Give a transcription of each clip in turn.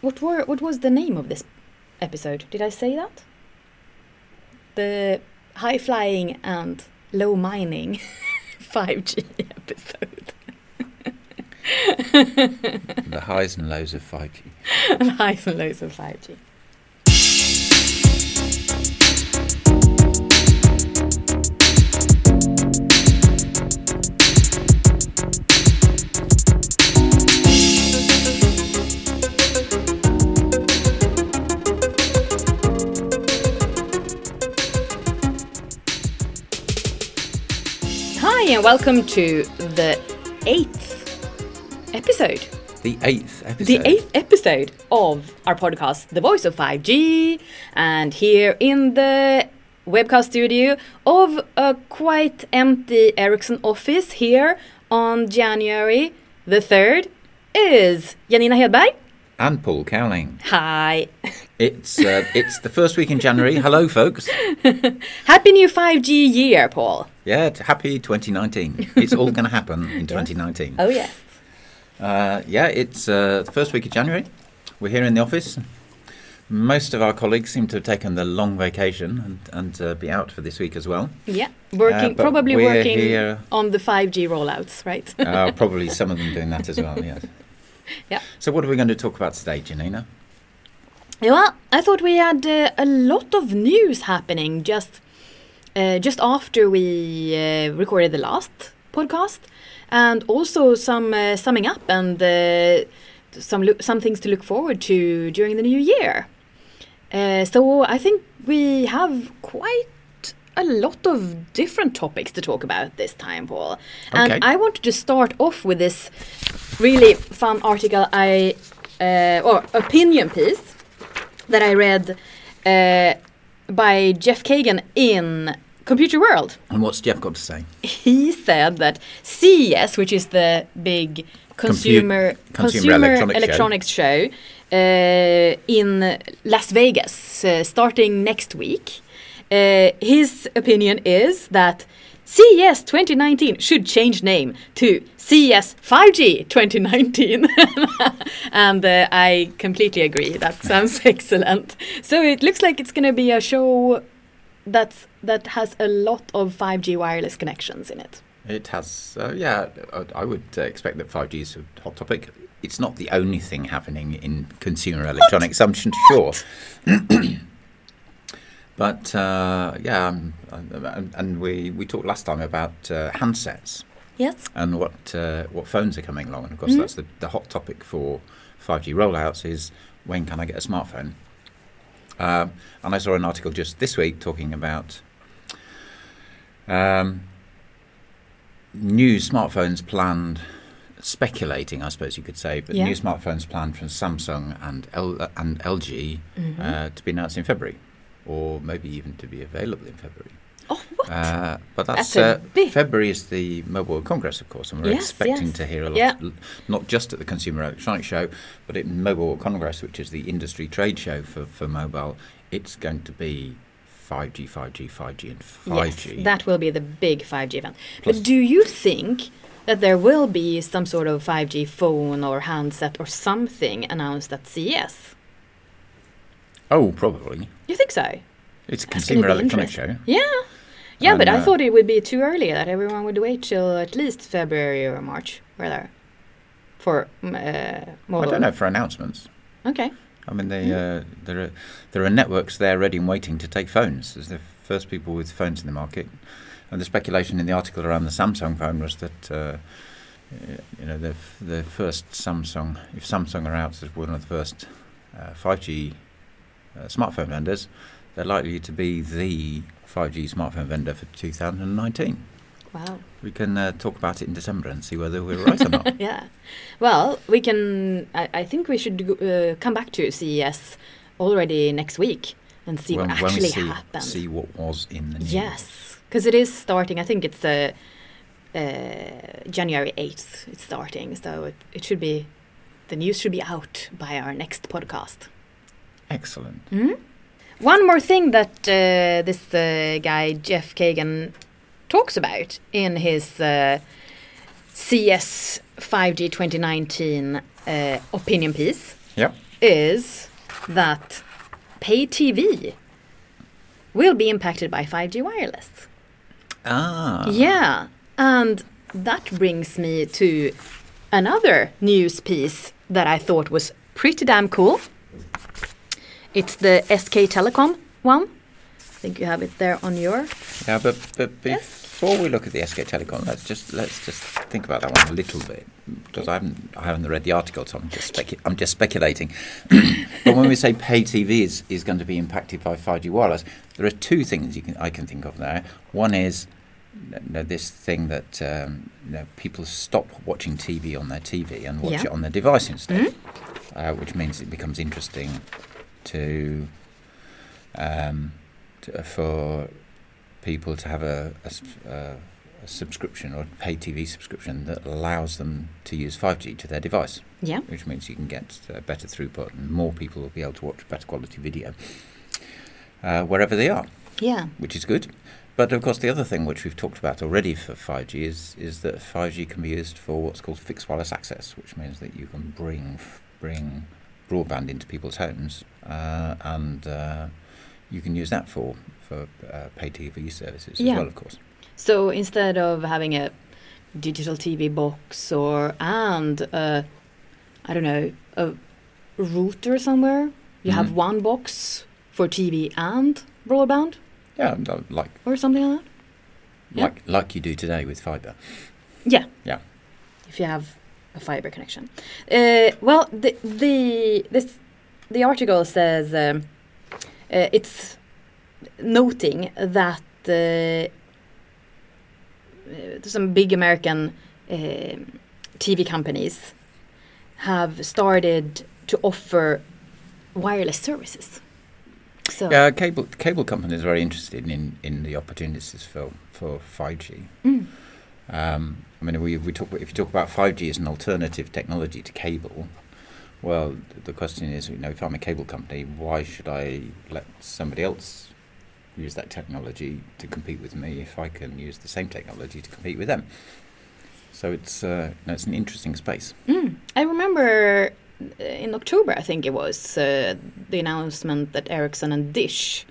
what were what was the name of this episode? Did I say that? The high flying and low mining 5G episode. the highs and lows of 5G. the highs and lows of 5G. And welcome to the eighth episode. The eighth episode. The eighth episode of our podcast, The Voice of 5G. And here in the webcast studio of a quite empty Ericsson office here on January the 3rd is Janina Hedberg. And Paul Cowling. Hi. It's uh, it's the first week in January. Hello, folks. Happy new 5G year, Paul. Yeah, happy 2019. It's all going to happen in 2019. Oh, yes. Uh, yeah, it's uh, the first week of January. We're here in the office. Most of our colleagues seem to have taken the long vacation and, and uh, be out for this week as well. Yeah. Working, Uh, probably working here- on the 5G rollouts, right? Uh, probably some of them doing that as well, yes. Yeah. So, what are we going to talk about today, Janina? Well, I thought we had uh, a lot of news happening just uh, just after we uh, recorded the last podcast, and also some uh, summing up and uh, some some things to look forward to during the new year. Uh, so I think we have quite a lot of different topics to talk about this time, Paul. And Okay. I wanted to start off with this really fun article I uh, or opinion piece that I read uh, by Jeff Kagan in Computer World. And what's Jeff got to say? He said that CES, which is the big consumer consumer electronics show. electronics show, uh, in Las Vegas, uh, starting next week, uh, his opinion is that CES 2019 should change name to CES 5G 2019. and uh, I completely agree. That sounds excellent. So it looks like it's going to be a show that's that has a lot of 5G wireless connections in it. It has, uh, yeah, I- would uh, expect that 5G is a hot topic. It's not the only thing happening in consumer electronics, I'm sure. but uh, yeah, um, and, we, we talked last time about uh, handsets Yes. and what uh, what phones are coming along. And of course, that's the, the hot topic for 5G rollouts is when can I get a smartphone? Um, and I saw an article just this week talking about um, new smartphones planned, speculating, I suppose you could say, but Yeah. new smartphones planned from Samsung and L- and LG uh, to be announced in February, or maybe even to be available in February. Oh, what? Uh, but that's, That's uh, big- February is the Mobile World Congress, of course, and we're Yes, expecting yes. to hear a lot, Yeah. not just at the Consumer Electronics Show, but at Mobile World Congress, which is the industry trade show for, for mobile. It's going to be 5G, 5G, 5G, and 5G. Yes, that will be the big 5G event. Plus- but do you think that there will be some sort of 5G phone or handset or something announced at CES? Oh, probably. You think so? It's a That's Consumer Electronics Show. Yeah. Yeah, And, but I uh, thought it would be too early that everyone would wait till at least February or March, rather, for mm, uh, I don't know for announcements. Okay. I mean, they, uh, there are there are networks there ready and waiting to take phones. There's the first people with phones in the market, and the speculation in the article around the Samsung phone was that uh, you know the the first Samsung, if Samsung are out as one of the first uh, 5G uh, smartphone vendors, they're likely to be the 5G smartphone vendor for 2019. Wow. We can uh, talk about it in December and see whether we're right or not. yeah. Well, we can. I, I think we should go, uh, come back to CES already next week and see when, what actually see, happened. see what was in the news. Yes, because it is starting. I think it's uh, uh, January eighth. It's starting, so it, it should be. The news should be out by our next podcast. Excellent. Hmm? One more thing that uh, this uh, guy Jeff Kagan talks about in his uh, CES 5G 2019 uh, opinion piece Yep. is that pay TV will be impacted by 5G wireless. Ah. Yeah, and that brings me to another news piece that I thought was pretty damn cool. It's the SK Telecom one. I think you have it there on your. Yeah, but but before we look at the SK Telecom, let's just let's just think about that one a little bit because I haven't I haven't read the article, so I'm just specu- I'm just speculating. but when we say pay TV is is going to be impacted by 5G wireless, there are two things you can I can think of there. One is you know, this thing that um, you know, people stop watching TV on their TV and watch Yeah. it on their device instead, uh, which means it becomes interesting to, um, to for people to have a, a uh, a subscription or pay TV subscription that allows them to use 5G to their device, Yeah. which means you can get uh, better throughput and more people will be able to watch better quality video uh, wherever they are Yeah. which is good. But of course, the other thing which we've talked about already for 5G is is that 5G can be used for what's called fixed wireless access, which means that you can bring bring broadband into people's homes, uh, and uh, you can use that for for uh, pay TV services Yeah. as well, of course. So instead of having a digital TV box or and uh, I don't know a router somewhere, you have Mhm. one box for TV and broadband Yeah, uh, like or something like that. Yeah. like like you do today with fibre. Yeah. Yeah. If you have a fiber connection. Uh, well, the the this the article says um, uh, it's noting that uh, some big American uh, TV companies have started to offer wireless services. So Yeah, cable cable companies are very interested in in the opportunities for for 5G. Mm. Um, I mean, we, we talk if you talk about 5G as an alternative technology to cable, well, the question is, you know, if I'm a cable company, why should I let somebody else use that technology to compete with me if I can use the same technology to compete with them? So it's uh, it's an interesting space. Mm. I remember uh, in October, I think it was, uh, the announcement that Ericsson and Dish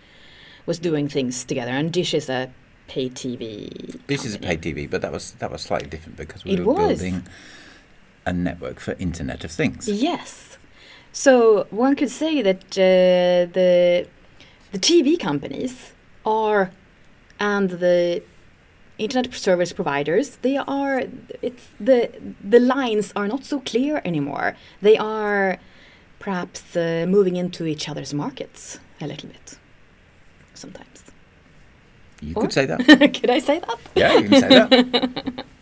was doing things together, and Dish is a pay TV. This is a company. paid TV, but that was that was slightly different because we It were was. building a network for Internet of Things. Yes. So one could say that uh, the the TV companies are and the internet service providers they are it's the the lines are not so clear anymore. They are perhaps uh, moving into each other's markets a little bit sometimes. You Or- could say that. could I say that? Yeah, you can say that.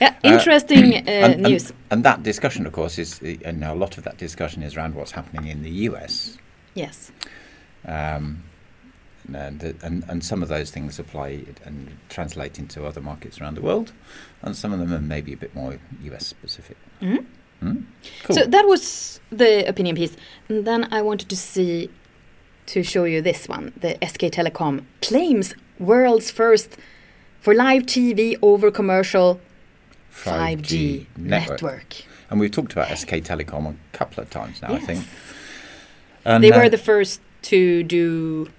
Yeah, Uh, interesting uh, and, and- news. And, that discussion, of course, is and a lot of that discussion is around what's happening in the US, yes. um, and, and and some of those things apply and translate into other markets around the world, and some of them are maybe a bit more US specific. Mhm. Mm? Cool. So that was the opinion piece. And then I wanted to see to show you this one. The SK Telecom claims world's first for live TV over commercial 5G, network. And we've talked about SK Telecom a couple of times now, I think. And, They uh, were the first to do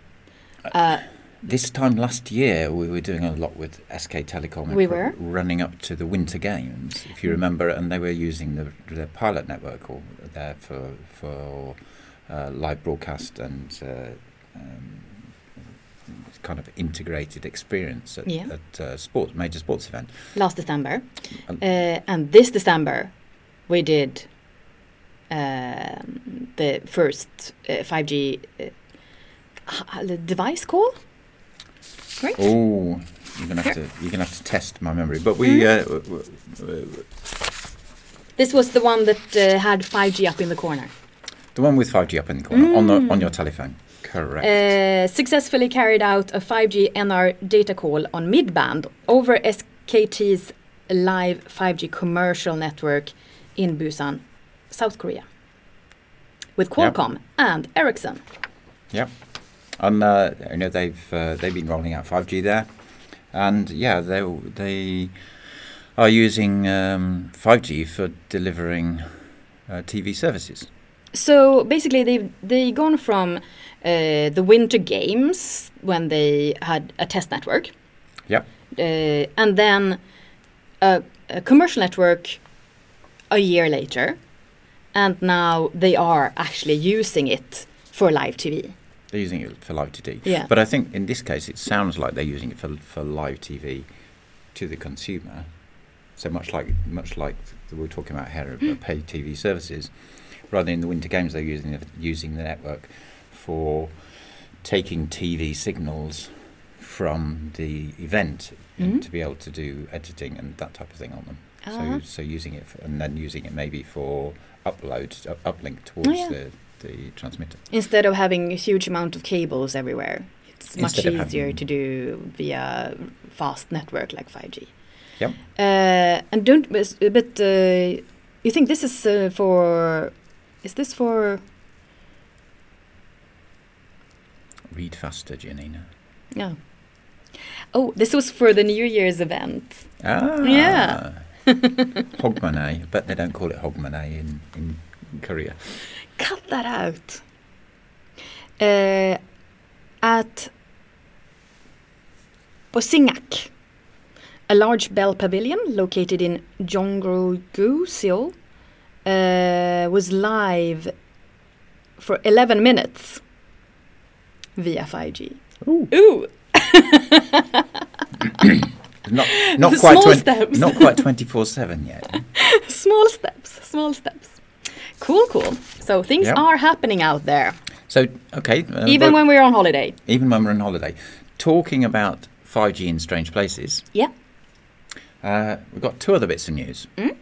uh, This time last year, we were doing a lot with SK Telecom. We were? running up to the Winter Games, if you Mm. remember, and they were using the, the pilot network or there for for uh, live broadcast and uh, um, kind of integrated experience at, Yeah. at uh, sports major sports event. last December. And- Uh, and this December we did um, the first uh, 5G uh, device call. Great. Oh, you're gonna have to you're gonna have to test my memory, but we. Mm. Uh, This was the one that uh, had 5G up in the corner. The one with 5G up in the corner on the on Mm. your telephone. Correct. Uh, successfully carried out a 5G NR data call on midband over SKT's live 5G commercial network in Busan, South Korea, with Qualcomm and Ericsson. Yep. And uh, you know they've uh, they've been rolling out 5G there, and yeah, they they are using um, 5G for delivering uh, TV services. So basically they've they gone from uh, the winter games when they had a test network Yep. uh, and then a, a commercial network a year later and now they are actually using it for live tv They're using it for live TV. Yeah. But I think in this case, it sounds like they're using it for for live TV to the consumer. So much like much like we were talking about here about paid TV services, rather than in the winter games, they're using the, using the network for taking TV signals from the event Mhm. to be able to do editing and that type of thing on them. Uh-huh. So so using it for, and then using it maybe for upload up, uplink towards yeah. the the transmitter. instead of having a huge amount of cables everywhere it's much Instead easier to do via fast network like 5g Yep. uh, and don't but but, uh, you think this is uh, for is this for Read faster, Janina. no oh this was for the new year's event Ah. Yeah. Hogmanay. But they don't call it Hogmanay in, in Korea. cut that out uh, at Bosingak, a large bell pavilion located in Jongro-gu, Seoul, uh, was live for 11 minutes via 5G. Ooh. Ooh! Not, not quite small 20, steps. not quite 24/7 yet. small steps, small steps. Cool, cool. So things Yep. are happening out there, So, okay. uh, even when we're on holiday. even when we're on holiday, talking about 5G in strange places, Yeah. uh, we've got two other bits of news. Mm.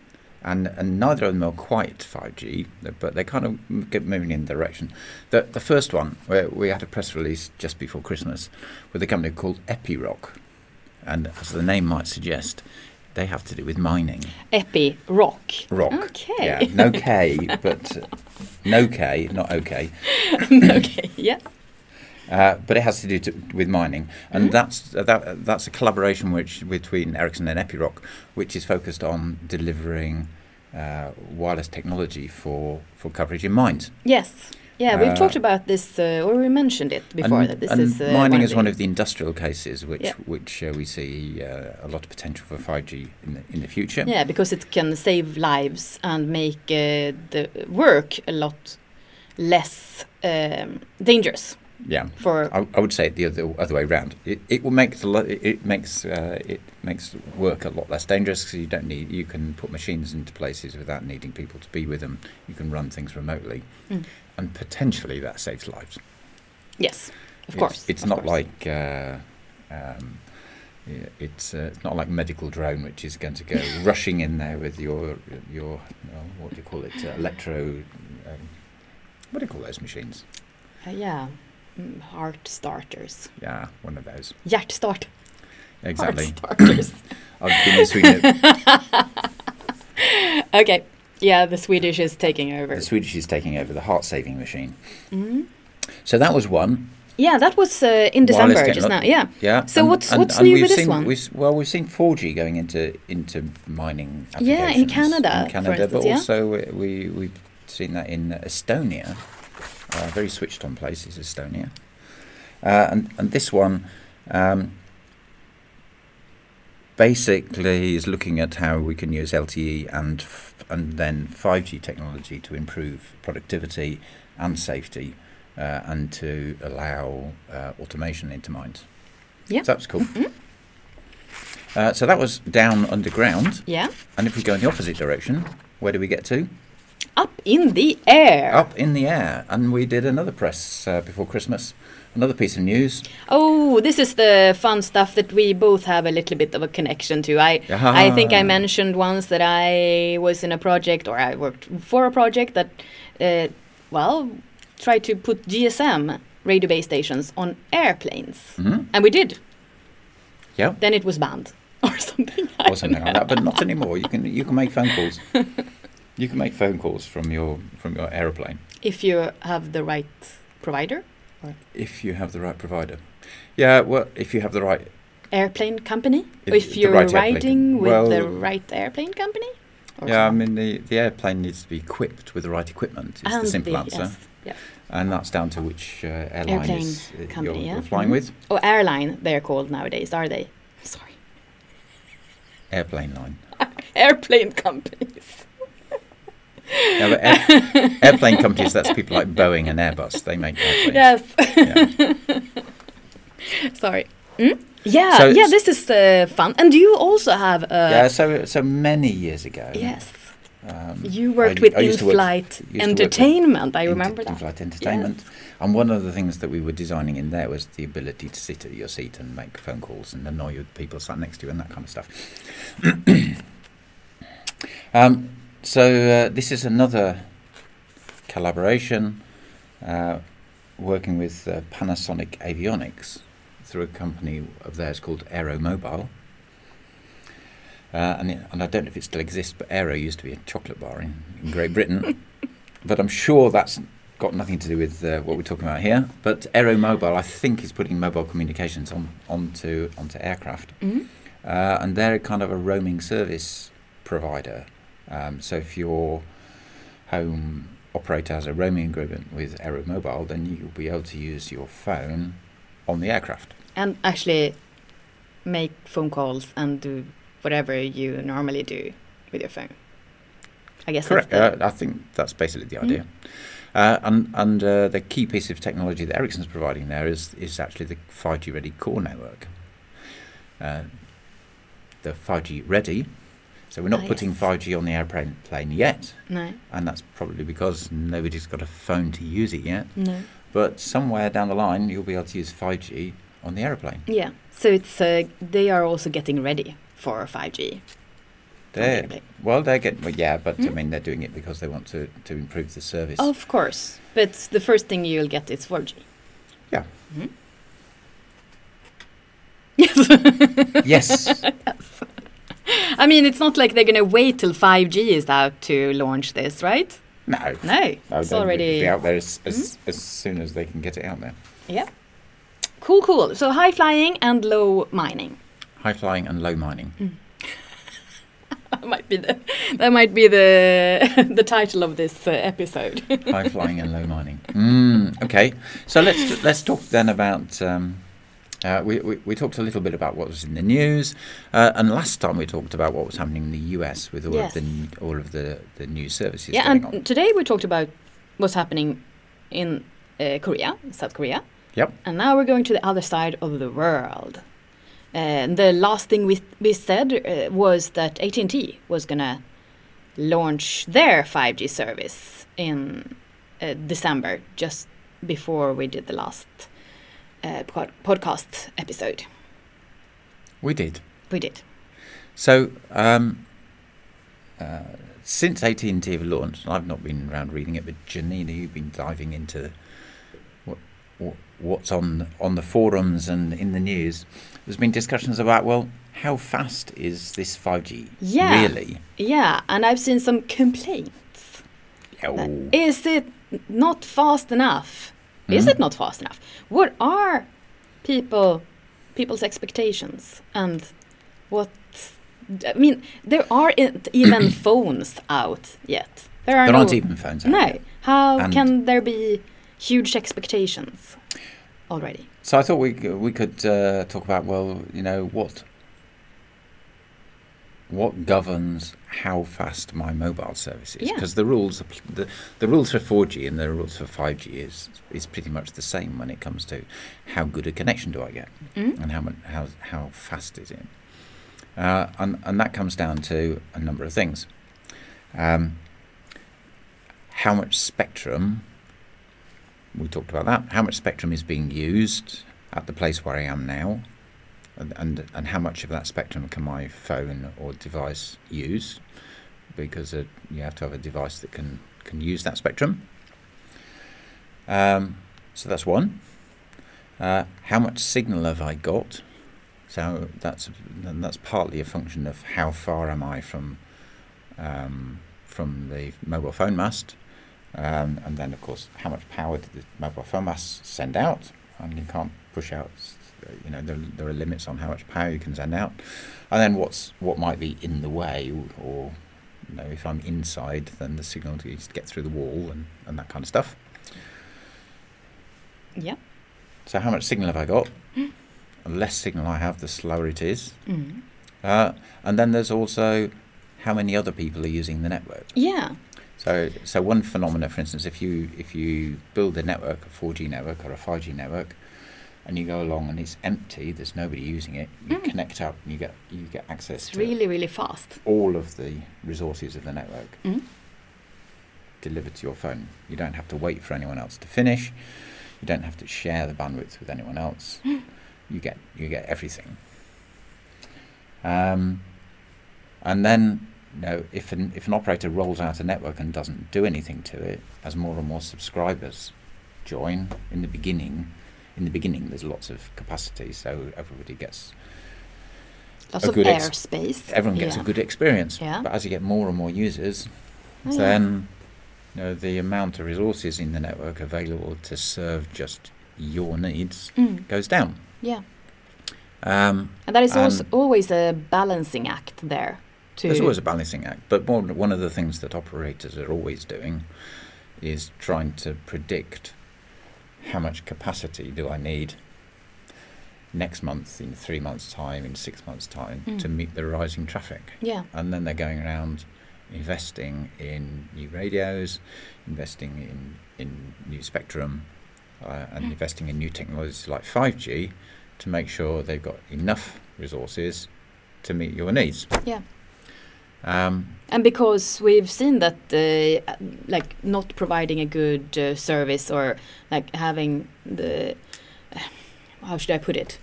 And, and neither of them are quite 5G, but they're kind of get moving in the direction. The, the first one, where we had a press release just before Christmas with a company called Epiroc. And as the name might suggest, they have to do with mining. Epi Rock. Rock. Okay. Yeah, no K, but uh, no K, not okay. No okay, yeah. Uh, but it has to do to, with mining, and Mhm. that's uh, that, that's a collaboration which between Ericsson and Epiroc, which is focused on delivering uh, wireless technology for, for coverage in mines. Yes. Yeah, we've Uh, talked about this, uh, or we mentioned it before, and that this is uh, mining is one of the industrial cases which Yeah. which uh, we see uh, a lot of potential for 5G in the in the future. Yeah, because it can save lives and make uh, the work a lot less um, dangerous Yeah. for. I, I would say it the other other way round. It, it will make the lo- it, it makes uh, it makes work a lot less dangerous because you don't need you can put machines into places without needing people to be with them. You can run things remotely, Mm. and potentially that saves lives. Yes, of It's- course. it's of not course. like. Uh, um, it's uh, it's not like medical drone which is going to go rushing in there with your your uh, what do you call it uh, electro um, what do you call those machines Uh, yeah, heart starters. yeah one of those Hjärtstart. exactly Heart starters. I've been in Sweden okay. Yeah, the Swedish is taking over. The Swedish is taking over the heart saving machine. Mhm. So that was one. Yeah, that was uh, in December just now. Yeah. Yeah. So what's- what's new we've with this one? We've, well, we've seen 4G going into into mining Yeah, in Canada, in Canada, instance, but yeah. also we we've seen that in Estonia. Uh, very switched on place is Estonia, uh, and and this one. Um, basically is looking at how we can use LTE and f- and then 5G technology to improve productivity and safety uh, and to allow uh, automation into mines. Yeah. So that's cool. Mhm. Uh, so that was down underground, Yeah. and if we go in the opposite direction, where do we get to? Up in the air. Up in the air, and we did another press uh, before Christmas. Another piece of news. Oh, this is the fun stuff that we both have a little bit of a connection to. I I think I Ah. mentioned once that I was in a project or I worked for a project that, uh, well, tried to put GSM radio base stations on airplanes, Mhm. and we did. Yeah. Then it was banned or something. Or something like that, but not anymore. You can you can make phone calls. You can make phone calls from your from your aeroplane If you have the right provider, if you have the right provider. Yeah, well, if you have the right. airplane company, If if you're right riding with the right airplane company. or Yeah, I mean the, the airplane needs to be equipped with the right equipment. Is the And simple the- answer, Yes, yes. and that's down to which uh, airline Airplane is, uh, company, you're, yeah. you're flying Mhm. with. Or airline, they're called nowadays, are they? Sorry. Airplane line. Airplane companies. Yeah, but air, airplane companies. That's people like Boeing and Airbus. They make airplanes. Yes. Yeah. Sorry. Mm? Yeah, So yeah, this is uh, fun. And do you also have uh, yeah. So so many years ago. Yes. Um, You worked I- with I used to work- in-flight to with entertainment. I remember that. in-flight entertainment. And one of the things that we were designing in there was the ability to sit at your seat and make phone calls and annoy people sat next to you and that kind of stuff. um, so uh, this is another collaboration uh, working with uh, Panasonic Avionics through a company of theirs called Aero Mobile. Uh, and, it, and I don't know if it still exists, but Aero used to be a chocolate bar in, in Great Britain. but I'm sure that's got nothing to do with uh, what we're talking about here. But Aero Mobile, I think, is putting mobile communications on onto onto aircraft, Mhm. uh, and they're kind of a roaming service provider. Um, so if your home operator has a roaming agreement with Aero Mobile, then you'll be able to use your phone on the aircraft. And actually make phone calls and do whatever you normally do with your phone. I guess Correct. Uh, I think that's basically the Mm. idea. Uh, and and uh, the key piece of technology that Ericsson's providing there is is actually the 5G ready core network. Uh, the 5G ready. So we're not putting 5G on the airplane plane yet, no, and that's probably because nobody's got a phone to use it yet. no. But somewhere down the line, you'll be able to use 5G on the aeroplane. Yeah. So it's uh, they are also getting ready for 5G. They're, well, they're getting well, yeah, but I Mm. mean they're doing it because they want to, to improve the service. Of course. But the first thing you'll get is 4G. Yeah. Mhm. Yes. yes, I mean, it's not like they're going to wait till 5G is out to launch this, right? no, No. No, it's already. be out there as, as, as soon as they can get it out there. Yeah. Cool, cool. So high flying and low mining. High flying and low mining. That might be the that might be the the title of this uh, episode. High flying and low mining. Mm, okay, so let's let's talk then about. Um, uh, we, we we talked a little bit about what was in the news, uh, and last time we talked about what was happening in the U.S. with all Yes. of the all of the, the news services yeah, and on. today we talked about what's happening in uh, Korea, South Korea. Yep. And now we're going to the other side of the world. And the last thing we we said uh, was that AT&T was gonna launch their 5G service in uh, December, just before we did the last uh, pod- podcast episode. We did. We did. So um, uh, since AT and T have launched, and I've not been around reading it, but Janina, you've been diving into what, what what's on on the forums and in the news. There's been discussions about well, how fast is this 5G Yeah. really? Yeah, and I've seen some complaints. Oh, Is it not fast enough? Is Mm. it not fast enough? What are people people's expectations and what I mean there aren't even phones out yet. There are there no, aren't even phones. out No. yet. How And- can there be huge expectations already? So I thought we we could uh, talk about well, you know what what governs how fast my mobile service is Yeah. because the rules the the rules for 4G and the rules for 5G is is pretty much the same when it comes to how good a connection do I get Mm? and how how how fast is it uh, and and that comes down to a number of things um, how much spectrum we talked about that how much spectrum is being used at the place where I am now and, and, how much of that spectrum can my phone or device use because uh, you have to have a device that can, can use that spectrum. Um, so that's one. Uh, how much signal have I got? So that's and that's partly a function of how far am I from um, from the mobile phone mast, um, and then of course how much power did the mobile phone mast send out? And you can't push out. You know there, there are limits on how much power you can send out, and then what's what might be in the way or, you know, if I'm inside, then the signal needs to get through the wall and, and that kind of stuff. Yeah. So how much signal have I got? Mm. The less signal I have, the slower it is. Mm. Uh, and then there's also how many other people are using the network. Yeah. So, so one phenomena, for instance, if you if you build a network, a 4G network or a 5G network, and you go along and it's empty, there's nobody using it, you Mm. connect up and you get you get access It's to really, really fast. all of the resources of the network Mm. delivered to your phone. You don't have to wait for anyone else to finish. You don't have to share the bandwidth with anyone else. Mm. You get you get everything. Um, and then, you know, if an if an operator rolls out a network and doesn't do anything to it, as more and more subscribers join, in the beginning, in the beginning there's lots of capacity, so everybody gets Lots A of good ex- airspace. everyone gets yeah. a good experience. Yeah. But as you get more and more users, Oh, yeah. then you know the amount of resources in the network available to serve just your needs Mm. goes down. Yeah. Um, And that is also always a balancing act there. There's always a balancing act, but one one of the things that operators are always doing is trying to predict how much capacity do I need next month, in three months' time, in six months' time, Mm. to meet the rising traffic. yeah. and then they're going around investing in new radios, investing in in new spectrum, uh, and Mm. investing in new technologies like 5G to make sure they've got enough resources to meet your needs. Yeah. Um, And because we've seen that, uh, like not providing a good uh, service or like having the, how should I put it?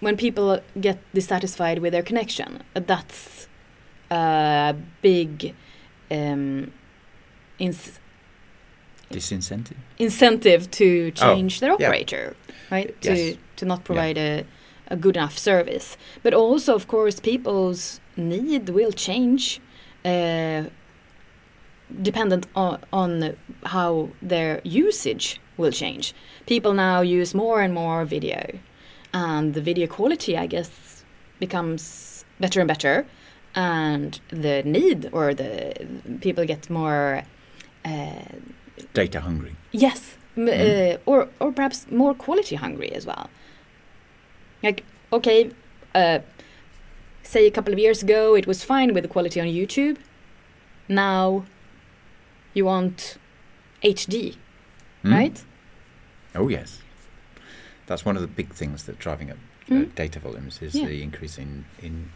When people get dissatisfied with their connection, uh, that's a big um, ins- disincentive. incentive to change their Oh, yeah. operator, right? To Yes. to not provide a, a good enough service. But also, of course, people's need will change, uh, dependent on, on how their usage will change. People now use more and more video, and the video quality, I guess, becomes better and better, and the need or the people get more. Uh, Data hungry. Yes, Mm. uh, or or perhaps more quality hungry as well. Like okay, uh, say a couple of years ago it was fine with the quality on YouTube. Now you want HD, Hmm? right? Oh yes, that's one of the big things that driving up uh, Mm. data volumes is Yeah. the increase in in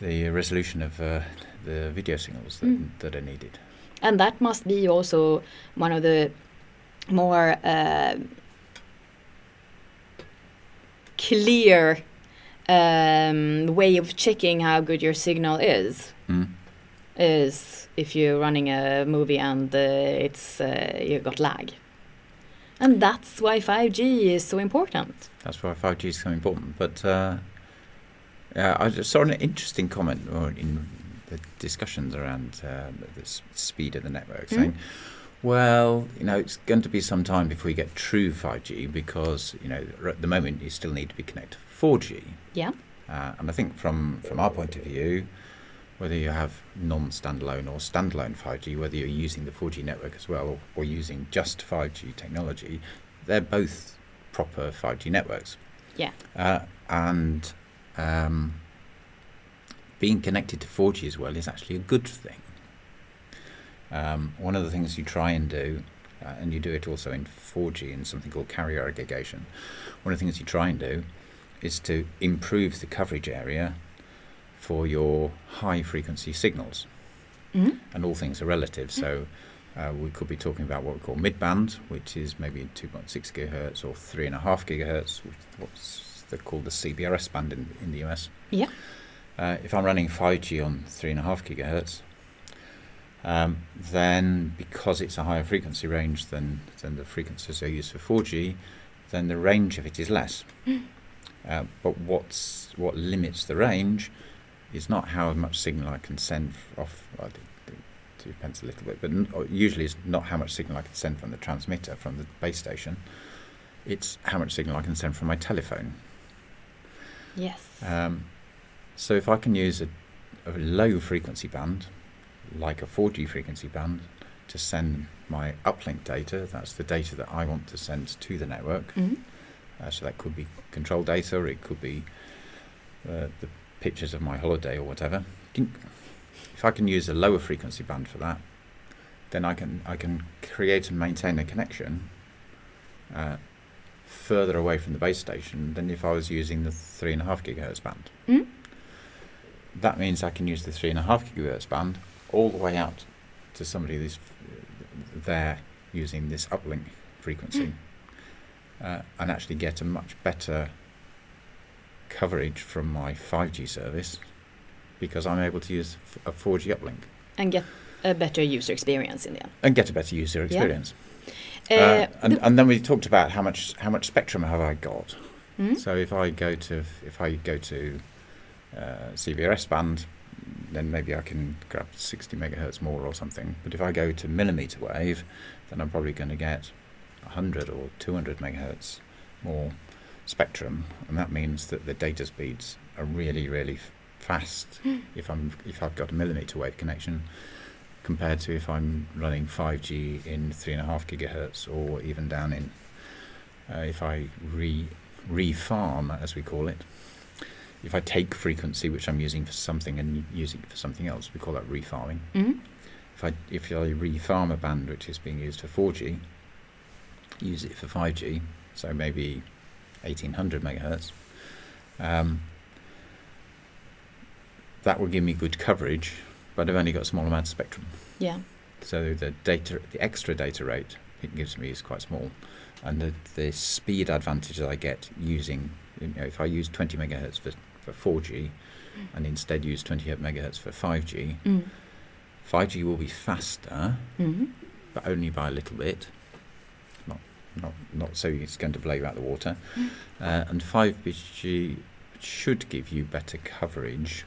the resolution of uh, the video signals that, Mm. that are needed. And that must be also one of the more uh, clear um, way of checking how good your signal is. Mm. is if you're running a movie and uh, it's uh, you got lag. And that's why 5G is so important. That's why 5G is so important. But uh, I just saw an interesting comment in the discussions around uh, the speed of the network, Mm. saying, "Well, you know, it's going to be some time before we get true 5G because you know at the moment you still need to be connected 4G." Yeah. Uh, and I think from from our point of view, whether you have non-standalone or standalone 5G, whether you're using the 4G network as well or, or using just 5G technology, they're both proper 5G networks. Yeah. Uh, and um, being connected to 4G as well is actually a good thing. Um, one of the things you try and do, uh, and you do it also in 4G in something called carrier aggregation, one of the things you try and do is to improve the coverage area for your high frequency signals. Mhm. And all things are relative. So uh, we could be talking about what we call mid-band, which is maybe 2.6 gigahertz or 3.5 gigahertz, which what's they're called the CBRS band in, in the US. Yeah. Uh, if I'm running 5G on 3.5 gigahertz, um, then because it's a higher frequency range than, than the frequencies are used for 4G, then the range of it is less. Uh, but what's what limits the range is not how much signal I can send off. Well, it, depends a little bit, but n- usually it's not how much signal I can send from the transmitter from the base station. It's how much signal I can send from my telephone. Yes. Um, so if I can use a, a low frequency band, like a 4G frequency band, to send my uplink data. That's the data that I want to send to the network. Mhm. Uh, so that could be control data, or it could be uh, the pictures of my holiday or whatever. If I can use a lower frequency band for that, then I can I can create and maintain a connection uh, further away from the base station than if I was using the three and a half gigahertz band. Mm. That means I can use the three and a half gigahertz band all the way out to somebody who's there using this uplink frequency, uh, and actually get a much better coverage from my 5G service because I'm able to use a 4G uplink And get a better user experience in the end. and get a better user experience. Uh, Uh, and, the- and then we talked about how much how much spectrum have I got. Mhm. So if I go to if I go to uh, CBRS band, then maybe I can grab 60 megahertz more or something. But if I go to millimeter wave, then I'm probably going to get 100 or 200 megahertz more spectrum, and that means that the data speeds are really really fast if I'm if I've got a millimeter wave connection compared to if I'm running 5G in three and a half gigahertz or even down in uh, if I re refarm as we call it. If I take frequency which I'm using for something and use it for something else, we call that refarming. Mhm. If I if I refarm a band which is being used for 4G, use it for 5G, so maybe 1800 megahertz. Um, that will give me good coverage, but I've only got a small amount of spectrum. Yeah. So the data, the extra data rate it gives me is quite small, and the the speed advantage that I get using, you know, if I use 20 megahertz for for 4G, and instead use 28 megahertz for 5G, Mm. 5G will be faster, Mhm. but only by a little bit. Not not so it's going to blow you out the water, uh, and 5G should give you better coverage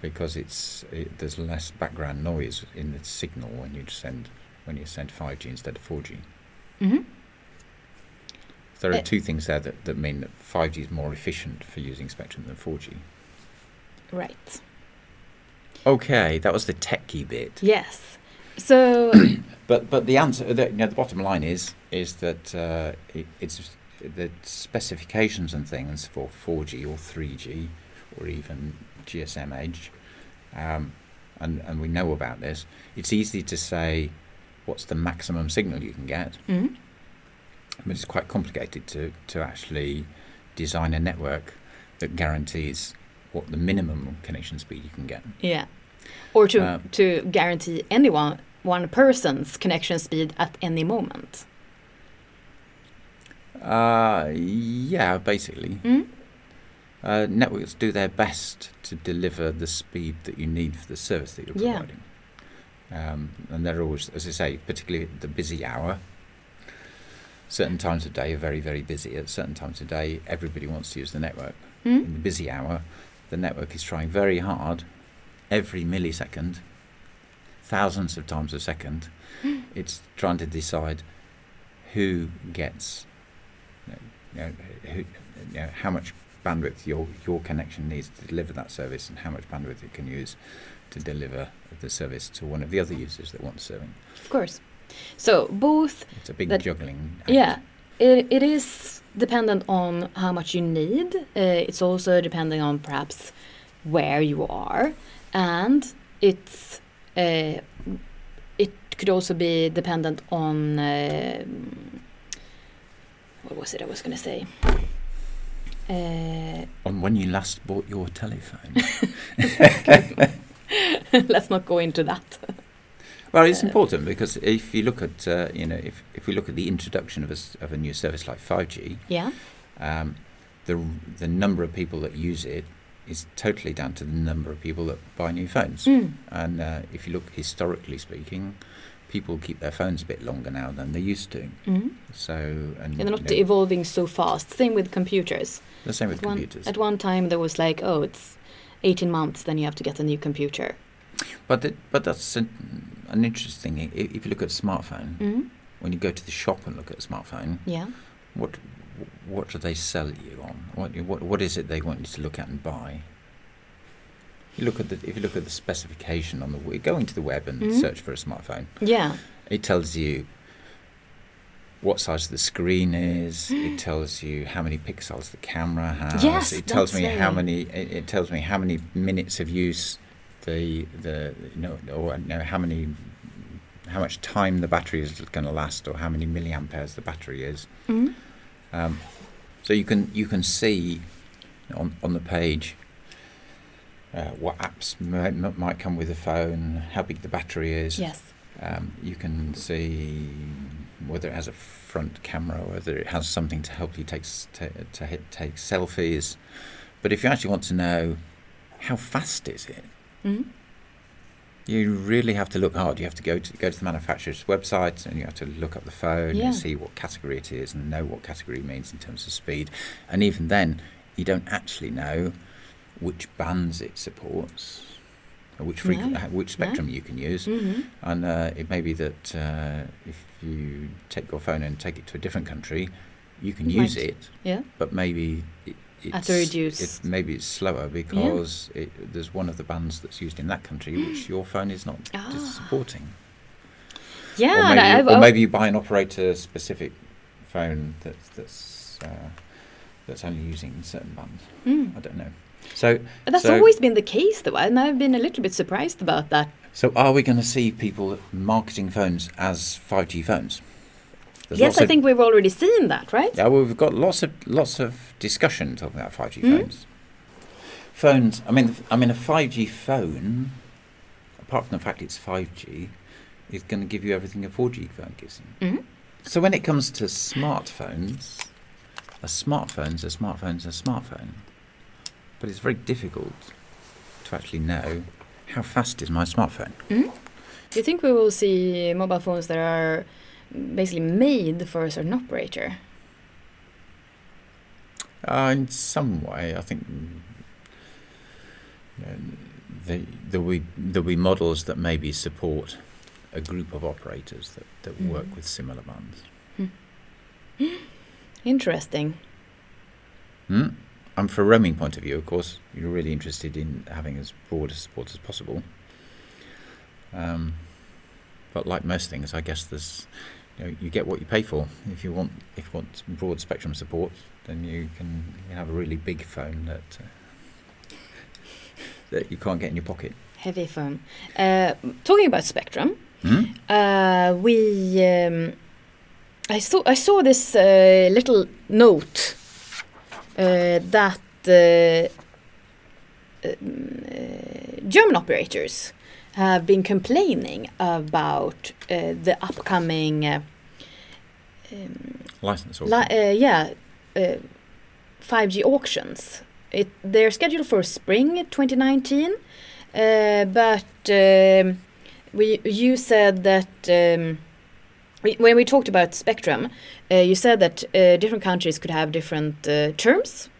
because it's it, there's less background noise in the signal when you send when you send 5G instead of 4G. Mhm. There are two things there that, that mean that 5G is more efficient for using spectrum than 4G. Right. Okay, that was the techie bit. Yes. So But but the answer, the, you know, the bottom line is is that uh, it, it's the specifications and things for 4G or 3G or even GSM Edge, um, and and we know about this. It's easy to say what's the maximum signal you can get, Mhm. but it's quite complicated to to actually design a network that guarantees what the minimum connection speed you can get. Yeah. Or to Um, to guarantee anyone one person's connection speed at any moment. Uh, yeah, basically. Mm? Uh, networks do their best to deliver the speed that you need for the service that you're Yeah. providing. Um, and they're always, as I say, particularly at the busy hour. Certain times of day are very, very busy. At certain times of day, everybody wants to use the network. Mm? In the busy hour, the network is trying very hard, every millisecond, thousands of times a second. It's trying to decide who gets, you know, who, you know, how much bandwidth your your connection needs to deliver that service, and how much bandwidth it can use to deliver the service to one of the other users that wants serving. Of course. So both It's a big That- juggling. act. Yeah, it, it is dependent on how much you need. Uh, it's also depending on perhaps where you are, and it's uh, it could also be dependent on um what was it I was going to say. Uh, On when you last bought your telephone. let's not go into that. Well, it's Uh, important because if you look at, uh, you know, if, if we look at the introduction of a, of a new service like 5G, Yeah. um, the, the number of people that use it is totally down to the number of people that buy new phones. Mm. And uh, if you look historically speaking, people keep their phones a bit longer now than they used to. Mm. So, and And they're not you know, evolving so fast. Same with computers. the same with At one, computers. at one time, there was like, oh, it's 18 months, then you have to get a new computer. But it, but that's an, an interesting. If you look at a smartphone, Mm. when you go to the shop and look at a smartphone, Yeah. what what do they sell you on? What what what is it they want you to look at and buy? you look at the if you look at the specification on the w- go into the web and Mhm. search for a smartphone. Yeah. It tells you what size the screen is. It tells you how many pixels the camera has. Yes, it tells me how many. It, it tells me how many minutes of use the the you know or you know how many how much time the battery is going to last or how many milliamperes the battery is. Mhm. Um, so you can you can see on on the page uh, what apps might, might come with the phone, how big the battery is. Yes. Um, you can see whether it has a front camera, whether it has something to help you take to, to hit, take selfies. But if you actually want to know how fast is it, Mhm. You really have to look hard. You have to go to go to the manufacturer's website and you have to look up the phone Yeah. and see what category it is and know what category means in terms of speed. And even then, you don't actually know which bands it supports, or which frequ- No. which spectrum you can use. Mhm. And uh, it may be that uh, if you take your phone and take it to a different country, you can You use might- it, Yeah. but maybe it, it's, At a reduced- It, maybe it's slower because it, there's one of the bands that's used in that country which your phone is not Ah. supporting. Yeah. or, maybe, I- or maybe you buy an operator-specific phone that's that's uh, that's only using certain bands. Mm. I don't know. So But that's so- always been the case, though, and I've been a little bit surprised about that. So are we going to see people marketing phones as 5G phones? There's yes, I think we've already seen that, right? Yeah, well, we've got lots of lots of discussion talking about 5G Mm. phones. Phones. I mean, I mean, a 5G phone, apart from the fact it's 5G, is going to give you everything a 4G phone gives you. Mhm. So when it comes to smartphones, a smartphone's a smartphone's a smartphone, but it's very difficult to actually know how fast is my smartphone. Mhm. Do you think we will see mobile phones that are basically made for a certain operator? Uh, in some way, I think mm, you know, the, there'll, be, there'll be models that maybe support a group of operators that, that Mm. work with similar bands. Interesting. Hmm? And for a roaming point of view, of course, you're really interested in having as broad a support as possible. Um, but like most things, I guess there's you, know, you get what you pay for. If you want if you want broad spectrum support, then you can you have a really big phone that uh, that you can't get in your pocket. Heavy phone. Uh, talking about Spectrum, Hmm? uh, we um, I saw I saw this uh, little note uh, that uh, um, uh, German operators have been complaining about uh, the upcoming uh, um, License li- uh, yeah uh, 5G auctions. It they're scheduled for spring 2019, uh, but um, we you said that um, we, when we talked about spectrum, uh, you said that uh, different countries could have different uh, terms,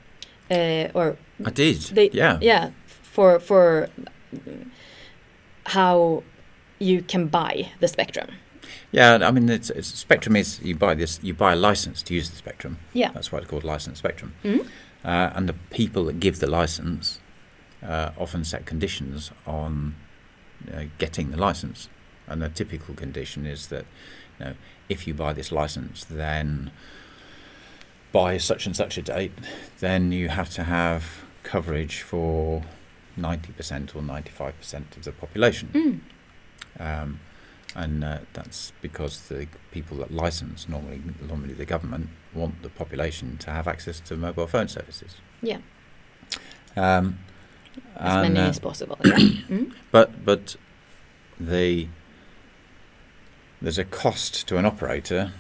uh, or I did. they yeah. yeah for for how you can buy the spectrum. Yeah, I mean, it's, it's, Spectrum is you buy this, you buy a license to use the Spectrum. Yeah. That's why it's called licensed Spectrum. Mhm. Uh, and the people that give the license uh, often set conditions on uh, getting the license. And a typical condition is that, you know, if you buy this license, then by such and such a date, then you have to have coverage for 90% or 95% of the population. Mm. Um, and uh, that's because the people that license, normally, normally the government, want the population to have access to mobile phone services. Yeah. Um, As and, many uh, as possible. Yeah. Mm. but but the there's a cost to an operator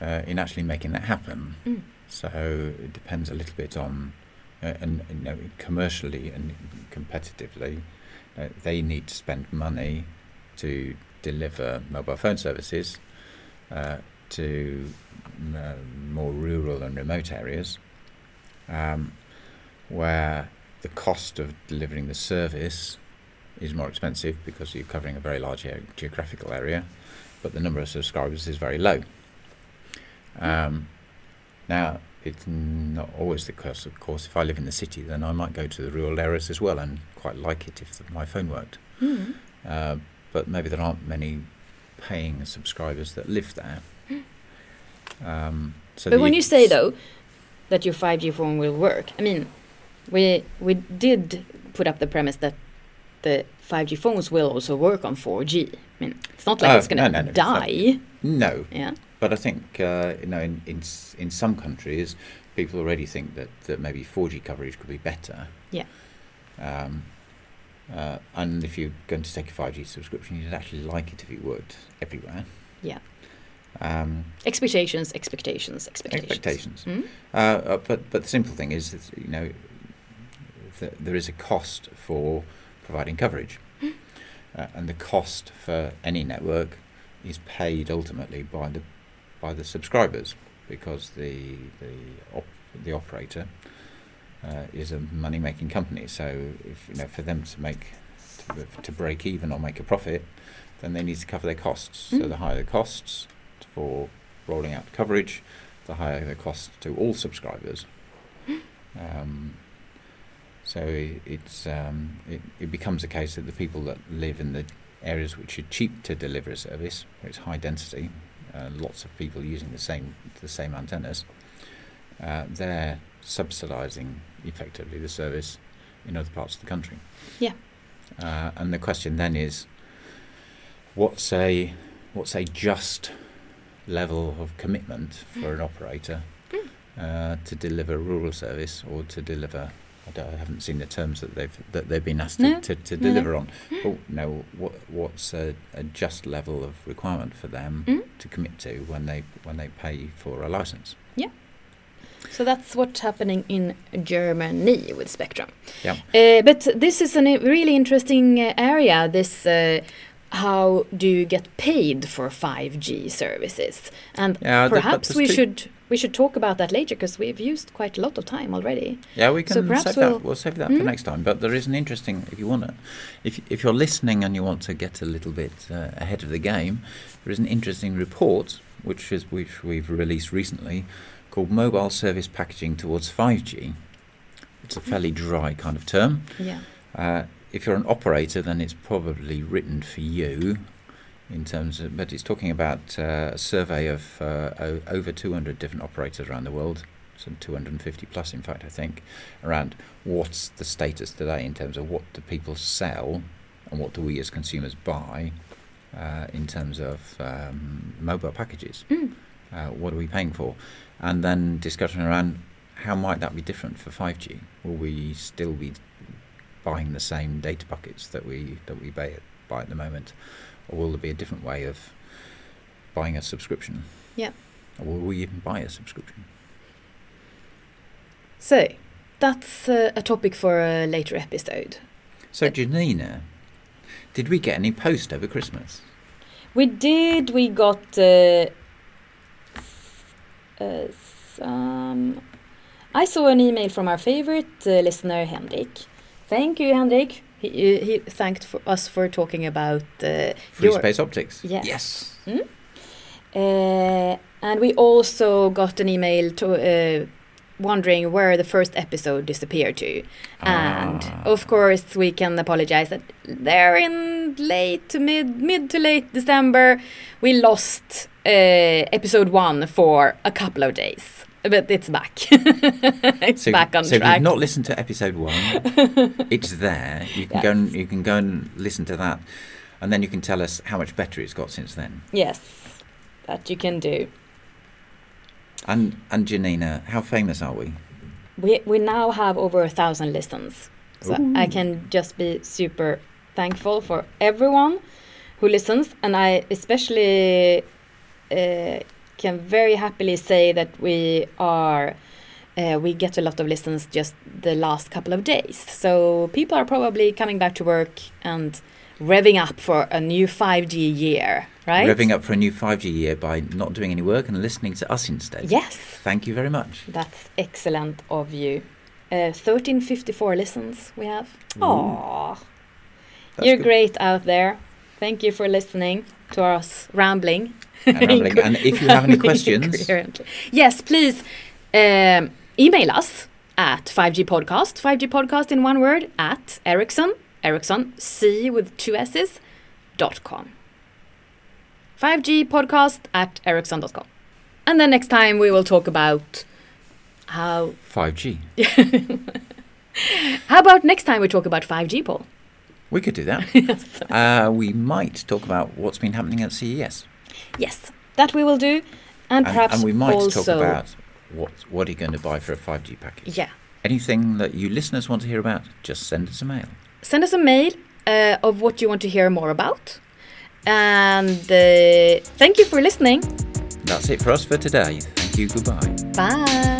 uh, in actually making that happen. Mm. So it depends a little bit on, uh, and you know, commercially and competitively, uh, they need to spend money to deliver mobile phone services uh, to uh, more rural and remote areas, um, where the cost of delivering the service is more expensive because you're covering a very large geographical area, but the number of subscribers is very low. Um, now, it's not always the case. Of course, if I live in the city, then I might go to the rural areas as well and quite like it if my phone worked. Mm. Uh, but maybe there aren't many paying subscribers that live there. Um, so But when you say though that your 5G phone will work, I mean, we we did put up the premise that the 5G phones will also work on 4G. I mean, it's not like Oh, it's gonna no, no, no, die. no, Yeah. But I think uh, you know, in, in in some countries, people already think that, that maybe 4G coverage could be better. Yeah. Um, uh, and if you're going to take a 5G subscription, you'd actually like it if it worked everywhere. Yeah. Um, Expectations, expectations, expectations. expectations. Mm? Uh, but but the simple thing is, that, you know, that there is a cost for providing coverage, uh, and the cost for any network is paid ultimately by the by the subscribers because the the op- the operator uh, is a money making company. So if you know for them to make to, to break even or make a profit, then they need to cover their costs. So Mm. the higher the costs for rolling out coverage, the higher the cost to all subscribers. Um, so i it's um, it, it becomes a case that the people that live in the areas which are cheap to deliver a service, where it's high density, uh, lots of people using the same the same antennas, uh, they're subsidising effectively the service in other parts of the country. Yeah. Uh, and the question then is, what's a what's a just level of commitment for an operator uh, to deliver rural service or to deliver. I, I haven't seen the terms that they've that they've been asked No, to, to, to no, deliver on. But no, what what's a, a just level of requirement for them Mm. to commit to when they when they pay for a license? Yeah. So that's what's happening in Germany with Spectrum. Yeah. Uh, but this is a really interesting uh, area. This uh, how do you get paid for 5G services? And Yeah, perhaps we should we should talk about that later because we've used quite a lot of time already. Yeah, we can So perhaps save we'll- that. We'll save that Mm. for next time. But there is an interesting, if you want to, if if you're listening and you want to get a little bit uh, ahead of the game, there is an interesting report which is which we've released recently called "Mobile Service Packaging Towards 5G." It's a fairly dry kind of term. Yeah. Uh, if you're an operator, then it's probably written for you. In terms of, but it's talking about uh, a survey of uh, o- over 200 different operators around the world, some 250 plus, in fact, I think, around what's the status today in terms of what do people sell and what do we as consumers buy uh, in terms of um, mobile packages. Mm. Uh, what are we paying for? And then discussion around how might that be different for 5G? Will we still be buying the same data buckets that we that we buy, buy at the moment, or will there be a different way of buying a subscription? Yeah. Or will we even buy a subscription? So that's uh, a topic for a later episode. So, Uh, Janina, did we get any post over Christmas? We did. We got uh, uh, some. I saw an email from our favorite uh, listener, Henrik. Thank you, Henrik. He, he thanked for us for talking about uh, Free your- Space Optics. Yes. Yes. Uh, and we also got an email to uh, wondering where the first episode disappeared to. And Ah. of course, we can apologize that there in late to mid, mid to late December, we lost uh, episode one for a couple of days. But it's back. it's So, back on so if track. you've not listened to episode one, it's there. You can go and you can go and listen to that, and then you can tell us how much better it's got since then. yes, that you can do. And and Janina, how famous are we? We we now have over a thousand listens. So I can just be super thankful for everyone who listens, and I especially uh, can very happily say that we are. Uh, we get a lot of listens just the last couple of days. So people are probably coming back to work and revving up for a new 5G year, right? Revving up for a new 5G year by not doing any work and listening to us instead. Yes, Thank you very much. that's excellent of you. Uh, 1354 listens we have. Aww. That's You're good. great out there. Thank you for listening to us rambling. And rambling. And if you have any questions, yes, please. Um, email us at 5G Podcast, 5G Podcast in one word, at Ericsson, Ericsson, C with two S's, dot com. 5G Podcast at Ericsson.com. And then next time we will talk about how. 5G. How about next time we talk about 5G, Paul? We could do that. yes. uh, we might talk about what's been happening at CES. Yes, that we will do. And And, perhaps and we might also. talk about what, what are you going to buy for a 5G package. Yeah. Anything that you listeners want to hear about, just send us a mail. Send us a mail uh, of what you want to hear more about. And uh, thank you for listening. That's it for us for today. Thank you. Goodbye. Bye.